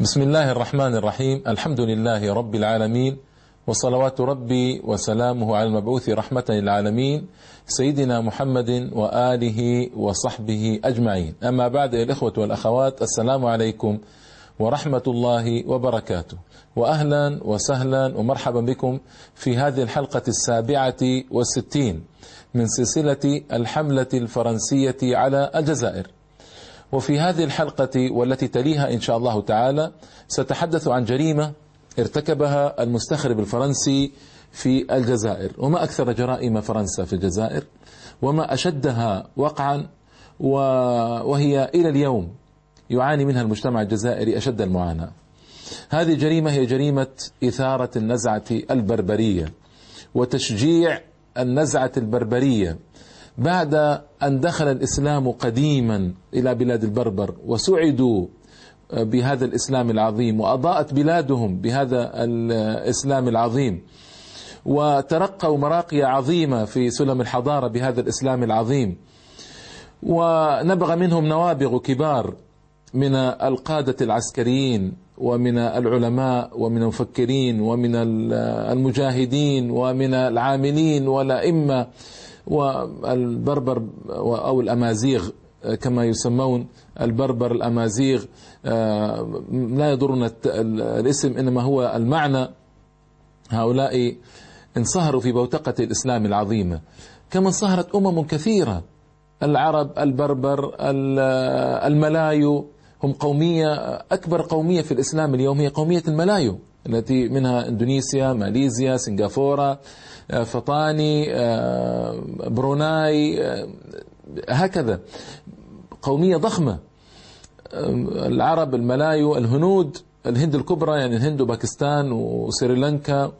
بسم الله الرحمن الرحيم الحمد لله رب العالمين وصلوات ربي وسلامه على المبعوث رحمة للعالمين سيدنا محمد وآله وصحبه أجمعين أما بعد الإخوة والأخوات السلام عليكم ورحمة الله وبركاته وأهلا وسهلا ومرحبا بكم في هذه الحلقة السابعة والستين من سلسلة الحملة الفرنسية على الجزائر وفي هذه الحلقة والتي تليها إن شاء الله تعالى سأتحدث عن جريمة ارتكبها المستخرب الفرنسي في الجزائر. وما أكثر جرائم فرنسا في الجزائر؟ وما أشدها وقعا؟ وهي إلى اليوم يعاني منها المجتمع الجزائري أشد المعاناة. هذه الجريمة هي جريمة إثارة النزعة البربرية وتشجيع النزعة البربرية بعد أن دخل الإسلام قديما إلى بلاد البربر وسعدوا بهذا الإسلام العظيم وأضاءت بلادهم بهذا الإسلام العظيم وترقوا مراقي عظيمة في سلم الحضارة بهذا الإسلام العظيم. ونبغى منهم نوابغ كبار من القادة العسكريين ومن العلماء ومن المفكرين ومن المجاهدين ومن العاملين والأئمة والبربر أو الأمازيغ كما يسمون البربر الأمازيغ لا يضرنا الاسم إنما هو المعنى. هؤلاء انصهروا في بوتقة الإسلام العظيمة. كما انصهرت أمم كثيرة العرب البربر الملايو هم قومية أكبر قومية في الإسلام اليوم هي قومية الملايو. التي منها إندونيسيا ماليزيا سنغافورة فطاني بروناي هكذا. قومية ضخمة. العرب الملايو الهنود الهند الكبرى يعني الهند وباكستان وسريلانكا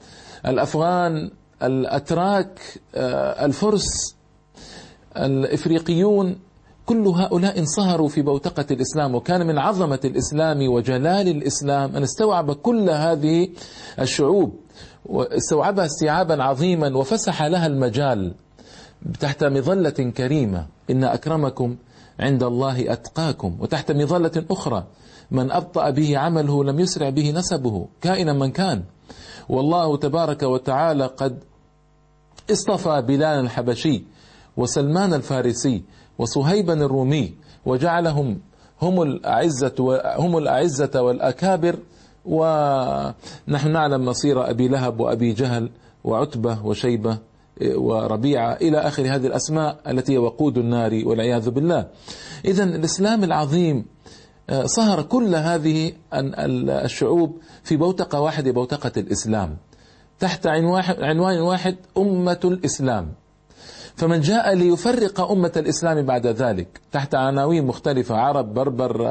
الأفغان الأتراك الفرس الإفريقيون. كل هؤلاء انصهروا في بوتقة الإسلام وكان من عظمة الإسلام وجلال الإسلام أن استوعب كل هذه الشعوب واستوعبها استيعابا عظيما وفسح لها المجال تحت مظلة كريمة. إن أكرمكم عند الله أتقاكم. وتحت مظلة أخرى من أبطأ به عمله لم يسرع به نسبه. كائنا من كان. والله تبارك وتعالى قد اصطفى بلال الحبشي وسلمان الفارسي وصهيبا الرومي وجعلهم هم الأعزة هم الأعزة والأكابر ونحن نعلم مصير أبي لهب وأبي جهل وعتبة وشيبة وربيعة إلى آخر هذه الأسماء التي هي وقود النار والعياذ بالله. إذا الإسلام العظيم صهر كل هذه الشعوب في بوتقة واحدة بوتقة الإسلام. تحت عنوان واحد أمة الإسلام. فمن جاء ليفرق أمة الإسلام بعد ذلك تحت عناوين مختلفة عرب بربر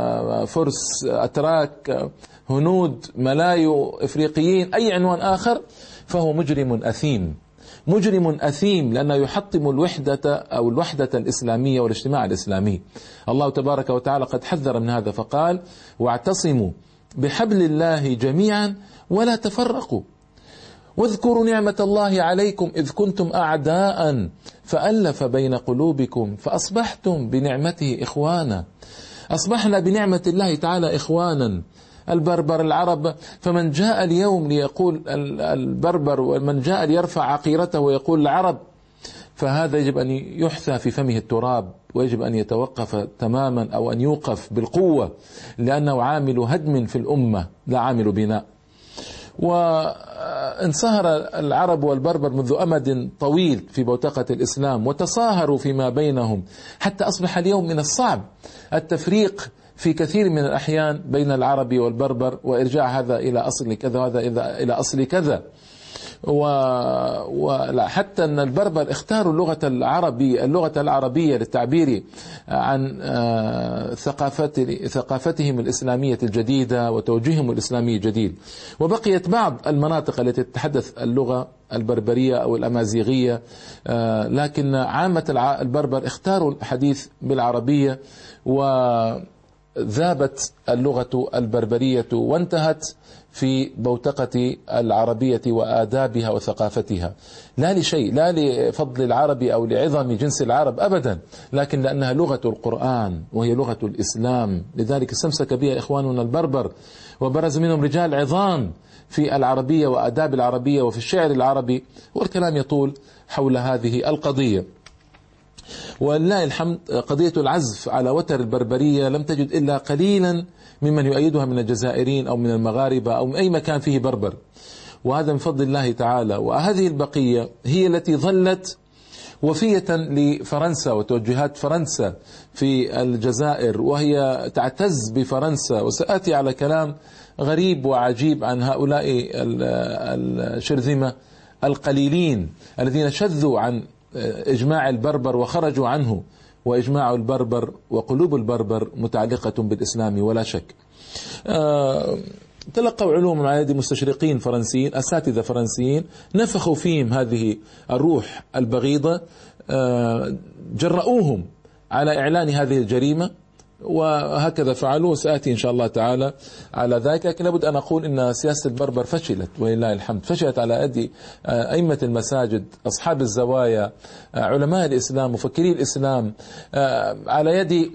فرس أتراك هنود ملايو إفريقيين أي عنوان آخر فهو مجرم أثيم. مجرم أثيم لأنه يحطم الوحدة أو الوحدة الإسلامية والاجتماع الإسلامي. الله تبارك وتعالى قد حذر من هذا فقال واعتصموا بحبل الله جميعا ولا تفرقوا. واذكروا نعمة الله عليكم إذ كنتم أعداء فألف بين قلوبكم فأصبحتم بنعمته إخوانا. أصبحنا بنعمة الله تعالى إخوانا. البربر العرب فمن جاء اليوم ليقول البربر ومن جاء ليرفع عقيرته ويقول العرب فهذا يجب أن يحثى في فمه التراب ويجب أن يتوقف تماما أو أن يوقف بالقوة لأنه عامل هدم في الأمة لا عامل بناء. وانصهر العرب والبربر منذ أمد طويل في بوتقة الإسلام وتصاهروا فيما بينهم حتى أصبح اليوم من الصعب التفريق في كثير من الأحيان بين العربي والبربر وإرجاع هذا إلى أصل كذا وهذا إلى أصل كذا. وحتى أن البربر اختاروا اللغة العربي اللغة العربية للتعبير عن ثقافت ثقافتهم الإسلامية الجديدة وتوجيههم الإسلامي الجديد. وبقيت بعض المناطق التي تتحدث اللغة البربرية أو الأمازيغية لكن عامة البربر اختاروا الحديث بالعربية و ذابت اللغة البربرية وانتهت في بوتقة العربية وآدابها وثقافتها. لا لشيء لا لفضل العرب أو لعظم جنس العرب أبدا لكن لأنها لغة القرآن وهي لغة الإسلام. لذلك استمسك بها إخواننا البربر وبرز منهم رجال عظام في العربية وآداب العربية وفي الشعر العربي والكلام يطول حول هذه القضية. ولله الحمد قضية العزف على وتر البربرية لم تجد إلا قليلا ممن يؤيدها من الجزائريين أو من المغاربة أو من أي مكان فيه بربر. وهذا من فضل الله تعالى. وهذه البقية هي التي ظلت وفية لفرنسا وتوجهات فرنسا في الجزائر وهي تعتز بفرنسا. وسآتي على كلام غريب وعجيب عن هؤلاء الشرذمة القليلين الذين شذوا عن إجماع البربر وخرجوا عنه. وإجماع البربر وقلوب البربر متعلقة بالإسلام ولا شك. آه، تلقوا علوم على يد مستشرقين فرنسيين أساتذة فرنسيين نفخوا فيهم هذه الروح البغيضة آه، جرؤوهم على إعلان هذه الجريمة. وهكذا فعلوا سآتي إن شاء الله تعالى على ذلك. لكن لابد أن أقول أن سياسة البربر فشلت ولله الحمد. فشلت على يد أئمة المساجد أصحاب الزوايا علماء الإسلام مفكري الإسلام على يد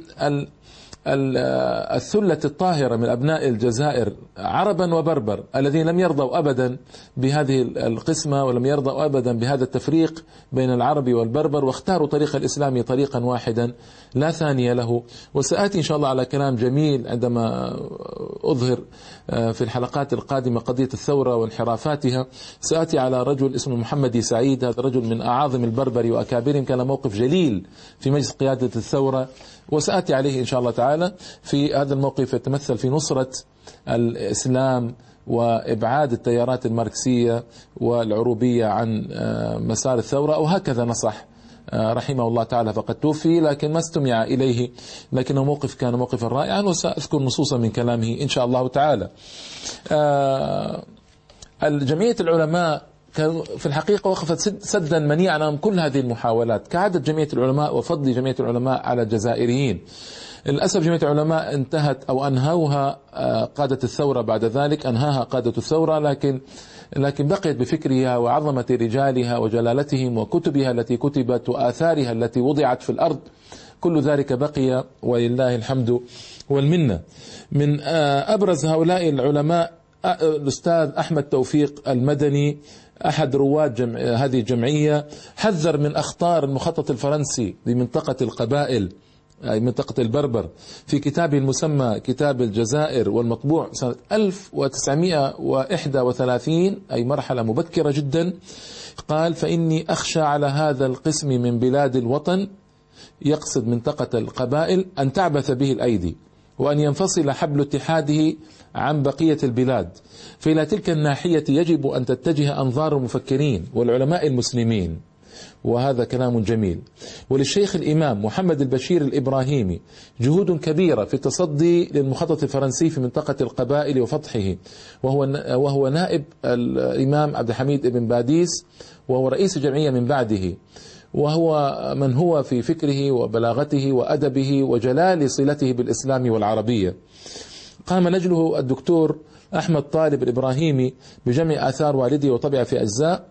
الثلة الطاهرة من أبناء الجزائر عربا وبربر الذين لم يرضوا أبدا بهذه القسمة ولم يرضوا أبدا بهذا التفريق بين العربي والبربر واختاروا طريق الإسلام طريقا واحدا لا ثاني له. وسآتي إن شاء الله على كلام جميل عندما أظهر آه، في الحلقات القادمة قضية الثورة وانحرافاتها. سآتي على رجل اسمه محمد سعيد هذا رجل من أعاظم البربر وأكابرهم كان موقف جليل في مجلس قيادة الثورة. وسآتي عليه إن شاء الله تعالى في هذا الموقف يتمثل في نصرة الإسلام وإبعاد التيارات الماركسية والعروبية عن آه، مسار الثورة وهكذا نصح آه، رحمه الله تعالى فقد توفي لكن ما استمع إليه لكنه موقف كان موقفا رائعا وسأذكر نصوصا من كلامه إن شاء الله تعالى. آه، الجمعية العلماء في الحقيقة وقفت سدا منيعا أمام كل هذه المحاولات. كعادة جمعية العلماء وفضل جمعية العلماء على الجزائريين. للأسف جمعية العلماء انتهت أو أنهوها آه، قادة الثورة بعد ذلك أنهاها قادة الثورة لكن لكن بقيت بفكرها وعظمة رجالها وجلالتهم وكتبها التي كتبت وآثارها التي وضعت في الأرض. كل ذلك بقي ولله الحمد والمنة. من آه، أبرز هؤلاء العلماء الأستاذ أحمد توفيق المدني أحد رواد جمع هذه الجمعية حذر من أخطار المخطط الفرنسي لمنطقة القبائل أي منطقة البربر في كتابه المسمى كتاب الجزائر والمطبوع سنة 1931 أي مرحلة مبكرة جدا قال فإني أخشى على هذا القسم من بلاد الوطن يقصد منطقة القبائل أن تعبث به الأيدي. وأن ينفصل حبل اتحاده عن بقية البلاد. فإلى تلك الناحية يجب أن تتجه أنظار المفكرين والعلماء المسلمين. وهذا كلام جميل. وللشيخ الإمام محمد البشير الإبراهيمي جهود كبيرة في التصدي للمخطط الفرنسي في منطقة القبائل وفتحه وهو وهو نائب الإمام عبد الحميد بن باديس وهو رئيس الجمعية من بعده. وهو من هو في فكره وبلاغته وأدبه وجلال صلته بالإسلام والعربية. قام نجله الدكتور أحمد طالب الإبراهيمي بجمع آثار والده وطبع في أجزاء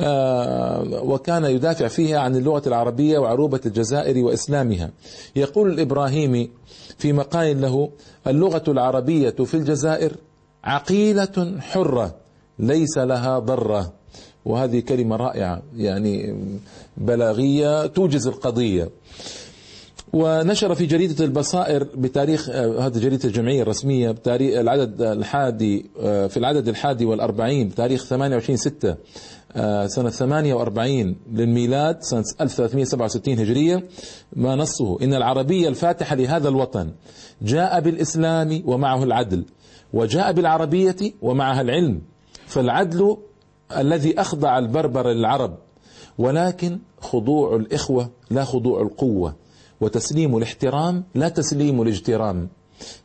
آه، وكان يدافع فيها عن اللغة العربية وعروبة الجزائر وإسلامها. يقول الإبراهيمي في مقال له اللغة العربية في الجزائر عقيلة حرة ليس لها ضرة. وهذه كلمة رائعة يعني بلاغية توجز القضية. ونشر في جريدة البصائر بتاريخ آه، هذه جريدة الجمعية الرسمية بتاريخ العدد الحادي آه، في العدد الحادي والأربعين بتاريخ 28 6 آه، سنة 48 للميلاد سنة 1367 هجرية. ما نصه؟ إن العربية الفاتحة لهذا الوطن جاء بالإسلام ومعه العدل وجاء بالعربية ومعها العلم فالعدل الذي أخضع البربر للعرب ولكن خضوع الإخوة لا خضوع القوة وتسليم الاحترام لا تسليم الاجترام.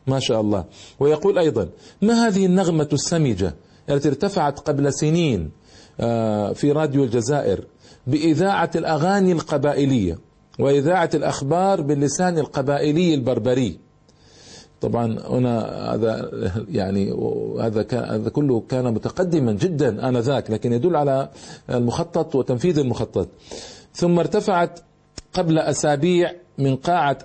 ما شاء الله. ويقول أيضا ما هذه النغمة السمجة التي ارتفعت قبل سنين آه، في راديو الجزائر بإذاعة الأغاني القبائلية وإذاعة الأخبار باللسان القبائلي البربري؟ طبعا هنا هذا يعني هذا هذا كله كان متقدما جدا آنذاك لكن يدل على المخطط وتنفيذ المخطط. ثم ارتفعت قبل أسابيع من قاعة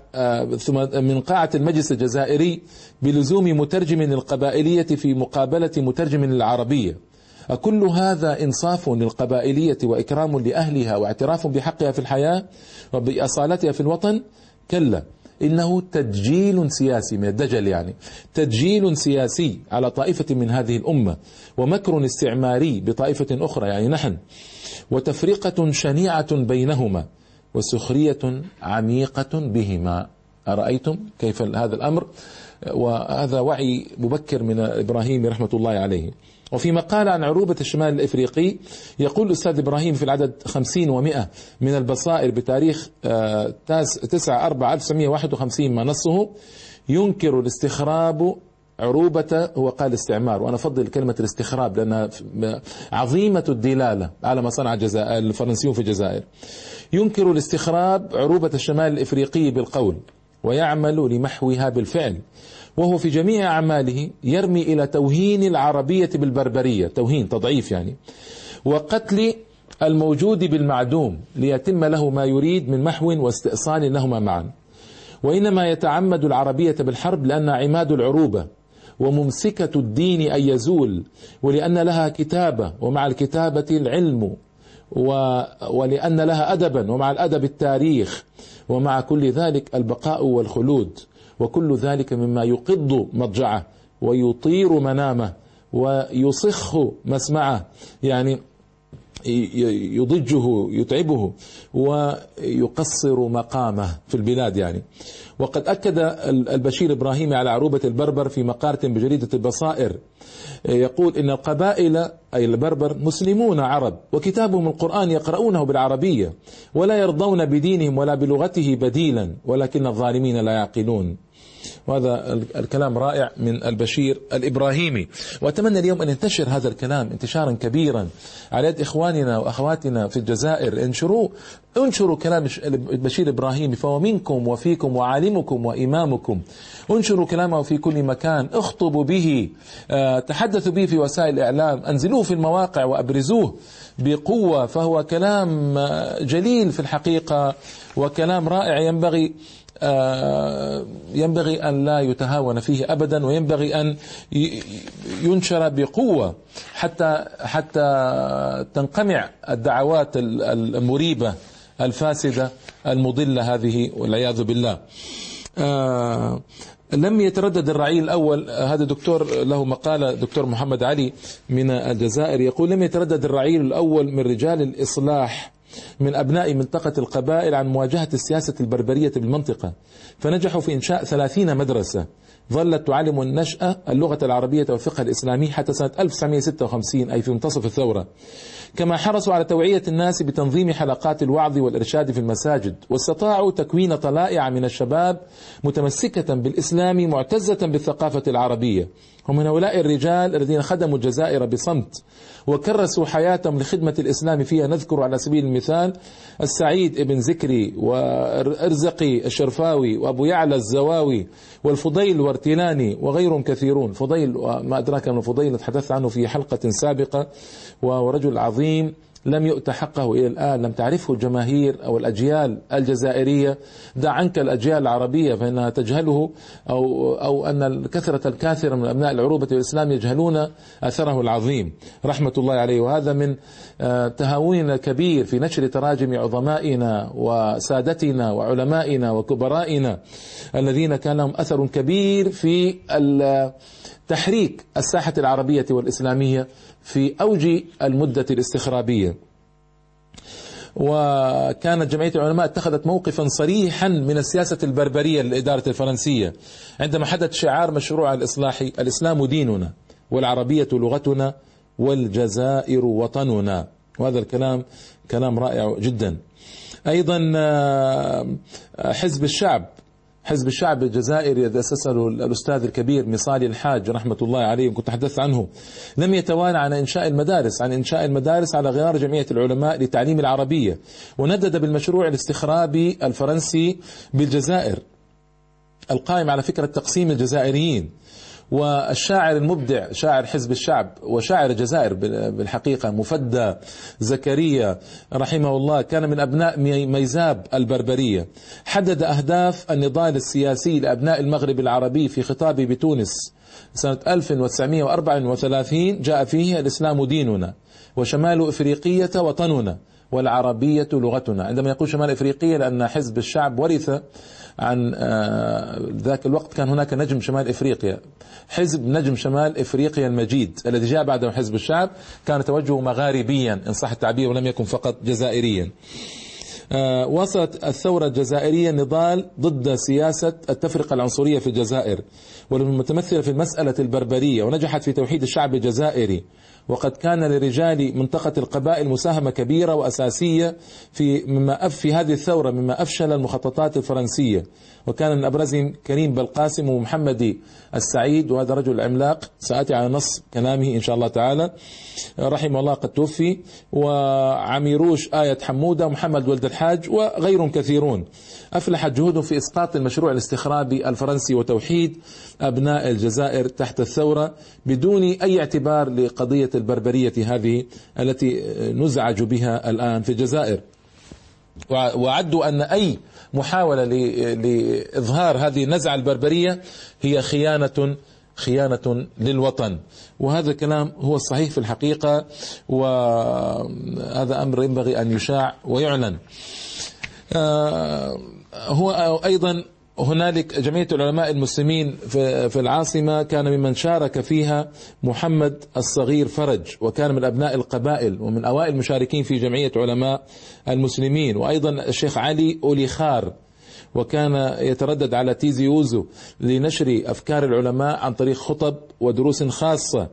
ثم من قاعة المجلس الجزائري بلزوم مترجم للقبائلية في مقابلة مترجم للعربية. أكل هذا إنصاف للقبائلية وإكرام لأهلها واعتراف بحقها في الحياة وبأصالتها في الوطن؟ كلا. إنه تدجيل سياسي من الدجل يعني. تدجيل سياسي على طائفة من هذه الأمة ومكر استعماري بطائفة أخرى يعني نحن. وتفرقة شنيعة بينهما وسخرية عميقة بهما. أرأيتم كيف هذا الأمر؟ وهذا وعي مبكر من إبراهيم رحمة الله عليه. وفي مقال عن عروبة الشمال الإفريقي يقول الأستاذ إبراهيم في العدد خمسين ومئة من البصائر بتاريخ آه، تسعة أربعة ألف سمية واحد وخمسين ما نصه ينكر الاستخراب عروبة هو قال استعمار. وأنا أفضل كلمة الاستخراب لأنها عظيمة الدلالة على ما صنع الجزائر الفرنسيون في الجزائر. ينكر الاستخراب عروبة الشمال الإفريقي بالقول. ويعمل لمحوها بالفعل. وهو في جميع أعماله يرمي إلى توهين العربية بالبربرية. توهين تضعيف يعني. وقتل الموجود بالمعدوم ليتم له ما يريد من محو واستئصال لهما معا. وإنما يتعمد العربية بالحرب لأن عماد العروبة وممسكة الدين أن يزول ولأن لها كتابة ومع الكتابة العلم و ولأن لها أدبا ومع الأدب التاريخ ومع كل ذلك البقاء والخلود وكل ذلك مما يقض مضجعه ويطير منامه ويصخ مسمعه يعني يضجه يتعبه ويقصر مقامه في البلاد يعني. وقد أكد البشير إبراهيم على عروبة البربر في مقالة بجريدة البصائر. يقول إن القبائل أي البربر مسلمون عرب وكتابهم القرآن يقرؤونه بالعربية ولا يرضون بدينهم ولا بلغته بديلا ولكن الظالمين لا يعقلون. وهذا الكلام رائع من البشير الإبراهيمي. وأتمنى اليوم أن ينتشر هذا الكلام انتشارا كبيرا على يد إخواننا وأخواتنا في الجزائر. انشروا انشروا كلام البشير الإبراهيمي فهو منكم وفيكم وعالمكم وإمامكم. انشروا كلامه في كل مكان اخطبوا به آه، تحدثوا به في وسائل الإعلام أنزلوه في المواقع وأبرزوه بقوة فهو كلام آه، جليل في الحقيقة وكلام رائع ينبغي ينبغي أن لا يتهاون فيه أبدا وينبغي أن ينشر بقوة حتى حتى تنقمع الدعوات المريبة الفاسدة المضلة هذه والعياذ بالله. آه، لم يتردد الرعيل الأول. هذا دكتور له مقالة دكتور محمد علي من الجزائر يقول لم يتردد الرعيل الأول من رجال الإصلاح من أبناء منطقة القبائل عن مواجهة السياسة البربرية بالمنطقة. فنجحوا في إنشاء ثلاثين مدرسة. ظلت تعلم النشأة اللغة العربية والفقه الإسلامي حتى سنة 1956 أي في منتصف الثورة. كما حرصوا على توعية الناس بتنظيم حلقات الوعظ والإرشاد في المساجد واستطاعوا تكوين طلائع من الشباب متمسكة بالإسلام معتزة بالثقافة العربية. هم من هؤلاء الرجال الذين خدموا الجزائر بصمت. وكرسوا حياتهم لخدمة الإسلام فيها. نذكر على سبيل المثال السعيد ابن زكري وأرزقي الشرفاوي وأبو يعلى الزواوي والفضيل وارتلاني وغيرهم كثيرون. فضيل وما أدراك من الفضيل تحدثت عنه في حلقة سابقة ورجل عظيم. لم يؤت حقه إلى الآن لم تعرفه الجماهير أو الأجيال الجزائرية. دع عنك الأجيال العربية فإنها تجهله أو, أو أن كثرة الكاثرة من أبناء العروبة الإسلام يجهلون أثره العظيم. رحمة الله عليه. وهذا من آه، تهاوننا الكبير في نشر تراجم عظمائنا وسادتنا وعلمائنا وكبرائنا الذين كان لهم أثر كبير في تحريك الساحة العربية والإسلامية. في أوج المدة الاستخرابية. وكانت جمعية العلماء اتخذت موقفا صريحا من السياسة البربرية للإدارة الفرنسية عندما حدث شعار مشروع الإصلاحي الإسلام ديننا والعربية لغتنا والجزائر وطننا. وهذا الكلام كلام رائع جدا. أيضا آه، حزب الشعب حزب الشعب الجزائري الذي أسسه الأستاذ الكبير مصالي الحاج رحمة الله عليه كنت تحدثت عنه. لم يتوانى عن إنشاء المدارس عن إنشاء المدارس على غرار جمعية العلماء لتعليم العربية وندد بالمشروع الاستخرابي الفرنسي بالجزائر القائم على فكرة تقسيم الجزائريين. والشاعر المبدع شاعر حزب الشعب وشاعر الجزائر بالحقيقة مفدى زكريا رحمه الله كان من أبناء ميزاب البربرية. حدد أهداف النضال السياسي لأبناء المغرب العربي في خطابه بتونس سنة 1934 جاء فيه الإسلام ديننا وشمال إفريقية وطننا. والعربية لغتنا. عندما يقول شمال إفريقية لأن حزب الشعب ورث عن آه، ذاك الوقت كان هناك نجم شمال إفريقيا. حزب نجم شمال إفريقيا المجيد الذي جاء بعده حزب الشعب كان توجهه مغاربيا إن صح التعبير ولم يكن فقط جزائريا. آه، وصلت الثورة الجزائرية نضال ضد سياسة التفرقة العنصرية في الجزائر والمتمثلة في المسألة البربرية ونجحت في توحيد الشعب الجزائري. وقد كان لرجال منطقة القبائل مساهمة كبيرة وأساسية في مما في هذه الثورة مما أفشل المخططات الفرنسية. وكان من أبرزهم كريم بلقاسم ومحمد السعيد وهذا رجل عملاق سآتي على نص كلامه إن شاء الله تعالى. رحمه الله قد توفي. وعميروش آية حمودة ومحمد ولد الحاج وغيرهم كثيرون. أفلحت جهودهم في إسقاط المشروع الاستخرابي الفرنسي وتوحيد أبناء الجزائر تحت الثورة بدون أي اعتبار لقضية البربرية هذه التي نزعج بها الآن في الجزائر. وعدوا أن أي محاولة لإظهار هذه النزعة البربرية هي خيانة خيانة للوطن. وهذا الكلام هو الصحيح في الحقيقة وهذا أمر ينبغي أن يشاع ويعلن. آه، هو أيضا هنالك جمعية العلماء المسلمين في العاصمة كان ممن شارك فيها محمد الصغير فرج وكان من أبناء القبائل ومن أوائل المشاركين في جمعية علماء المسلمين. وأيضا الشيخ علي أولي خار وكان يتردد على تيزي يوزو لنشر أفكار العلماء عن طريق خطب ودروس خاصة.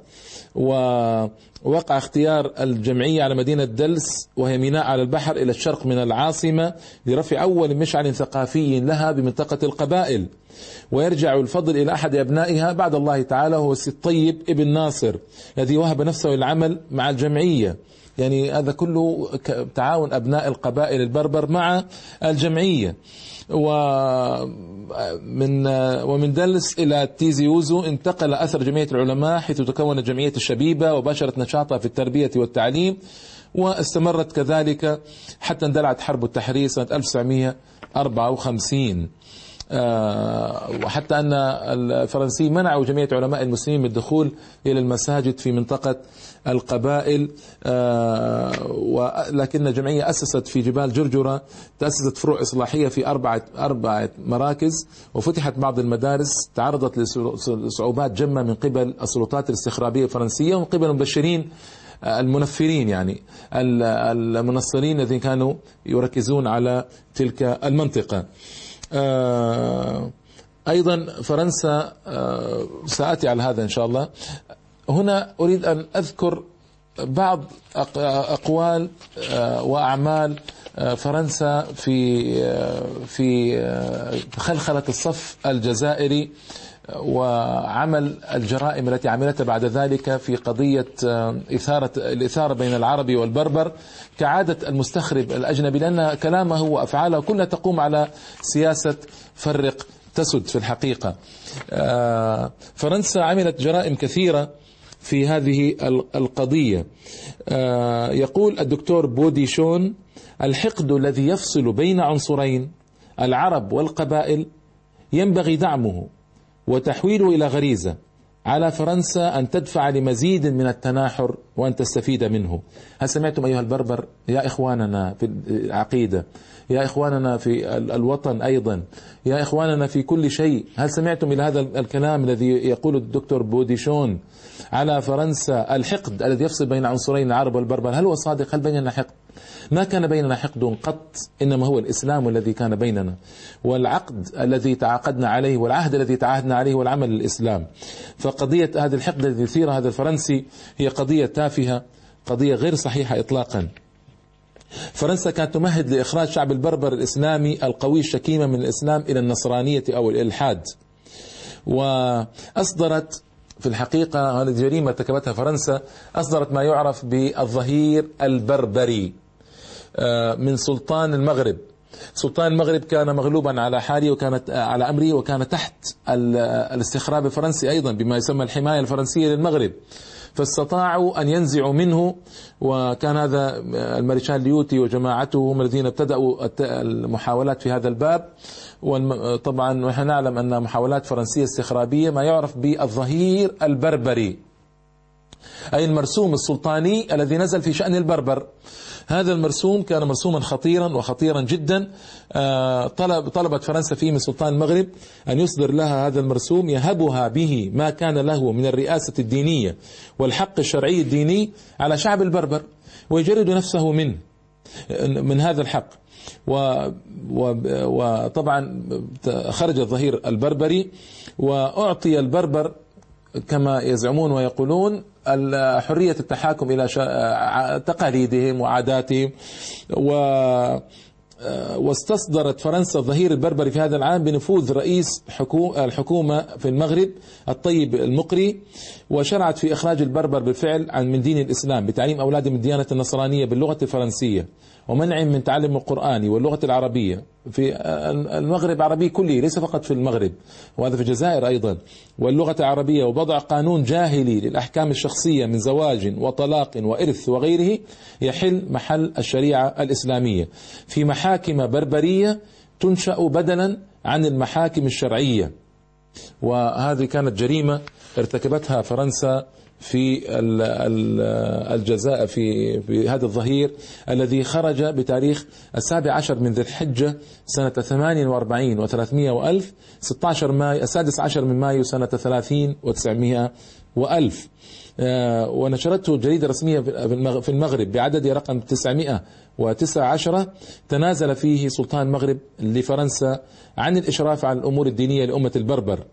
ووقع اختيار الجمعية على مدينة دلس وهي ميناء على البحر إلى الشرق من العاصمة لرفع أول مشعل ثقافي لها بمنطقة القبائل. ويرجع الفضل إلى أحد أبنائها بعد الله تعالى هو الطيب ابن ناصر الذي وهب نفسه للعمل مع الجمعية. يعني هذا كله تعاون أبناء القبائل البربر مع الجمعية. ومن ومن دلس إلى تيزي يوزو انتقل أثر جمعية العلماء حيث تكونت جمعية الشبيبة وباشرت نشاطها في التربية والتعليم واستمرت كذلك حتى اندلعت حرب التحرير سنة 1954 آه، وحتى أن الفرنسيين منعوا جميع علماء المسلمين من الدخول إلى المساجد في منطقة القبائل آه، ولكن الجمعية أسست في جبال جرجرة تأسست فروع إصلاحية في أربعة أربعة مراكز وفتحت بعض المدارس تعرضت لصعوبات جمة من قبل السلطات الاستخرابية الفرنسية ومن قبل المبشرين المنفرين يعني المنصرين الذين كانوا يركزون على تلك المنطقة. آه، أيضا فرنسا آه، سآتي على هذا إن شاء الله. هنا أريد أن أذكر بعض أقوال آه، وأعمال فرنسا في في خلخلة الصف الجزائري. وعمل الجرائم التي عملتها بعد ذلك في قضية إثارة الإثارة بين العربي والبربر كعادة المستخرب الأجنبي لأن كلامه وأفعاله كلها تقوم على سياسة فرق تسد في الحقيقة. آه، فرنسا عملت جرائم كثيرة في هذه القضية. آه، يقول الدكتور بوديشون الحقد الذي يفصل بين عنصرين العرب والقبائل ينبغي دعمه. وتحويله إلى غريزة على فرنسا أن تدفع لمزيد من التناحر وأن تستفيد منه. هل سمعتم أيها البربر يا إخواننا في العقيدة، يا إخواننا في الوطن أيضا، يا إخواننا في كل شيء، هل سمعتم إلى هذا الكلام الذي يقول الدكتور بوديشون على فرنسا الحقد الذي يفصل بين عنصرين العرب والبربر، هل هو صادق؟ هل بيننا حقد؟ ما كان بيننا حقد قط إنما هو الإسلام الذي كان بيننا والعقد الذي تعاقدنا عليه والعهد الذي تعاهدنا عليه والعمل للاسلام فقضية هذا الحقد الذي يثير هذا الفرنسي هي قضية تافهة قضية غير صحيحة اطلاقا. فرنسا كانت تمهد لإخراج شعب البربر الإسلامي القوي الشكيمة من الإسلام إلى النصرانية أو الإلحاد. وأصدرت في الحقيقة هذه جريمة ارتكبتها فرنسا أصدرت ما يعرف بالظهير البربري. من سلطان المغرب. سلطان المغرب كان مغلوبا على حاله وكانت على امره وكان تحت الاستخراب الفرنسي أيضا بما يسمى الحماية الفرنسية للمغرب. فاستطاعوا أن ينزعوا منه وكان هذا المارشال ليوتي وجماعته هم الذين ابتدأوا المحاولات في هذا الباب. طبعا نحن نعلم أن محاولات فرنسية استخرابية ما يعرف بالظهير البربري أي المرسوم السلطاني الذي نزل في شأن البربر. هذا المرسوم كان مرسوما خطيرا وخطيرا جدا. آه، طلب طلبت فرنسا فيه من سلطان المغرب أن يصدر لها هذا المرسوم يهبها به ما كان له من الرئاسة الدينية والحق الشرعي الديني على شعب البربر ويجرد نفسه منه من هذا الحق. و وطبعا خرج الظهير البربري وأعطي البربر كما يزعمون ويقولون حرية التحاكم إلى تقاليدهم وعاداتهم و واستصدرت فرنسا الظهير البربري في هذا العام بنفوذ رئيس الحكومة في المغرب الطيب المقري. وشرعت في إخراج البربر بالفعل عن من دين الإسلام بتعليم أولادهم الديانة النصرانية باللغة الفرنسية ومنعهم من تعلم القرآن واللغة العربية في المغرب عربي كله ليس فقط في المغرب وهذا في الجزائر أيضا. واللغة العربية ووضع قانون جاهلي للأحكام الشخصية من زواج وطلاق وإرث وغيره يحل محل الشريعة الإسلامية. في محاكم بربرية تنشأ بدلا عن المحاكم الشرعية. وهذه كانت جريمة ارتكبتها فرنسا في الجزاء في في هذا الظهير الذي خرج بتاريخ السابع عشر من ذي الحجة سنة 48 و300 وألف 16 ماي السادس عشر من مايو سنة 30 و900 وألف. آه، ونشرته جريدة رسمية في المغرب بعدد رقم 919 تنازل فيه سلطان المغرب لفرنسا عن الإشراف على الأمور الدينية لأمة البربر.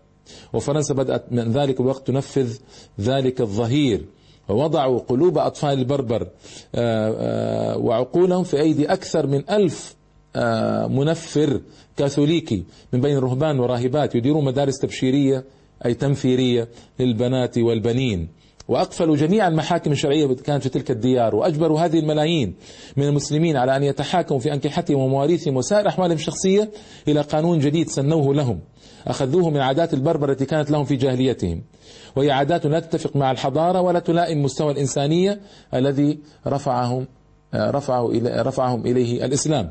وفرنسا بدأت من ذلك الوقت تنفذ ذلك الظهير. ووضعوا قلوب أطفال البربر آه، آه، وعقولهم في أيدي أكثر من ألف آه، منفر كاثوليكي من بين الرهبان والراهبات يديرون مدارس تبشيرية أي تنفيرية للبنات والبنين. وأقفلوا جميع المحاكم الشرعية كانت في تلك الديار وأجبروا هذه الملايين من المسلمين على أن يتحاكموا في أنكحتهم ومواريثهم وسائر أحوالهم الشخصية إلى قانون جديد سنوه لهم. أخذوه من عادات البربر التي كانت لهم في جاهليتهم. وهي عادات لا تتفق مع الحضارة ولا تلائم مستوى الإنسانية الذي رفعهم رفعه إلى رفعهم إليه الإسلام.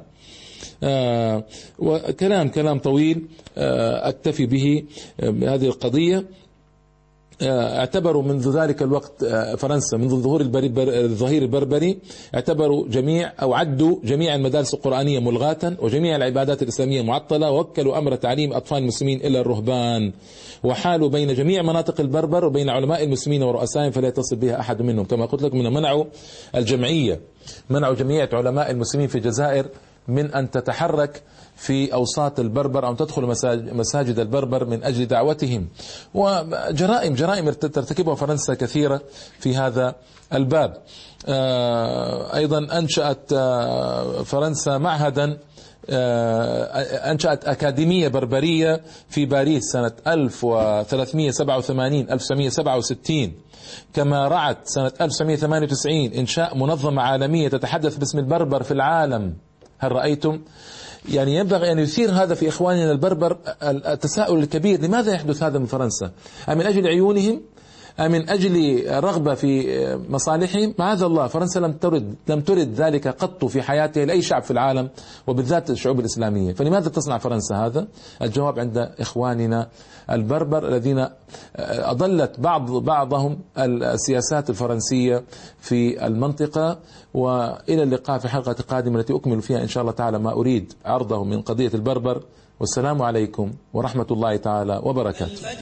آه وكلام كلام طويل آه أكتفي به آه، القضية. آه، اعتبروا منذ ذلك الوقت آه، فرنسا منذ ظهور الظهير البربري اعتبروا جميع أو عدوا جميع المدارس القرآنية ملغاة وجميع العبادات الإسلامية معطلة ووكلوا أمر تعليم أطفال المسلمين إلى الرهبان. وحالوا بين جميع مناطق البربر وبين علماء المسلمين ورؤسائهم فلا يتصل بها أحد منهم. كما قلت لكم منعوا الجمعية منعوا جميع علماء المسلمين في الجزائر من أن تتحرك في أوساط البربر أو تدخل مساجد البربر من أجل دعوتهم. وجرائم جرائم ترتكبها فرنسا كثيرة في هذا الباب. آه، أيضا أنشأت آه، فرنسا معهدا آه، أنشأت أكاديمية بربرية في باريس سنة 1387 1967 كما رعت سنة 1998 إنشاء منظمة عالمية تتحدث باسم البربر في العالم. هل رأيتم؟ يعني ينبغي أن يثير هذا في إخواننا البربر التساؤل الكبير لماذا يحدث هذا من فرنسا؟ أمن أجل عيونهم؟ من أجل رغبة في مصالحهم معاذ الله؟ فرنسا لم ترد لم ترد ذلك قط في حياتها لأي شعب في العالم وبالذات الشعوب الإسلامية. فلماذا تصنع فرنسا هذا؟ الجواب عند إخواننا البربر الذين أضلت بعض بعضهم السياسات الفرنسية في المنطقة. وإلى اللقاء في حلقة قادمة التي أكمل فيها إن شاء الله تعالى ما أريد عرضه من قضية البربر. والسلام عليكم ورحمة الله تعالى وبركاته.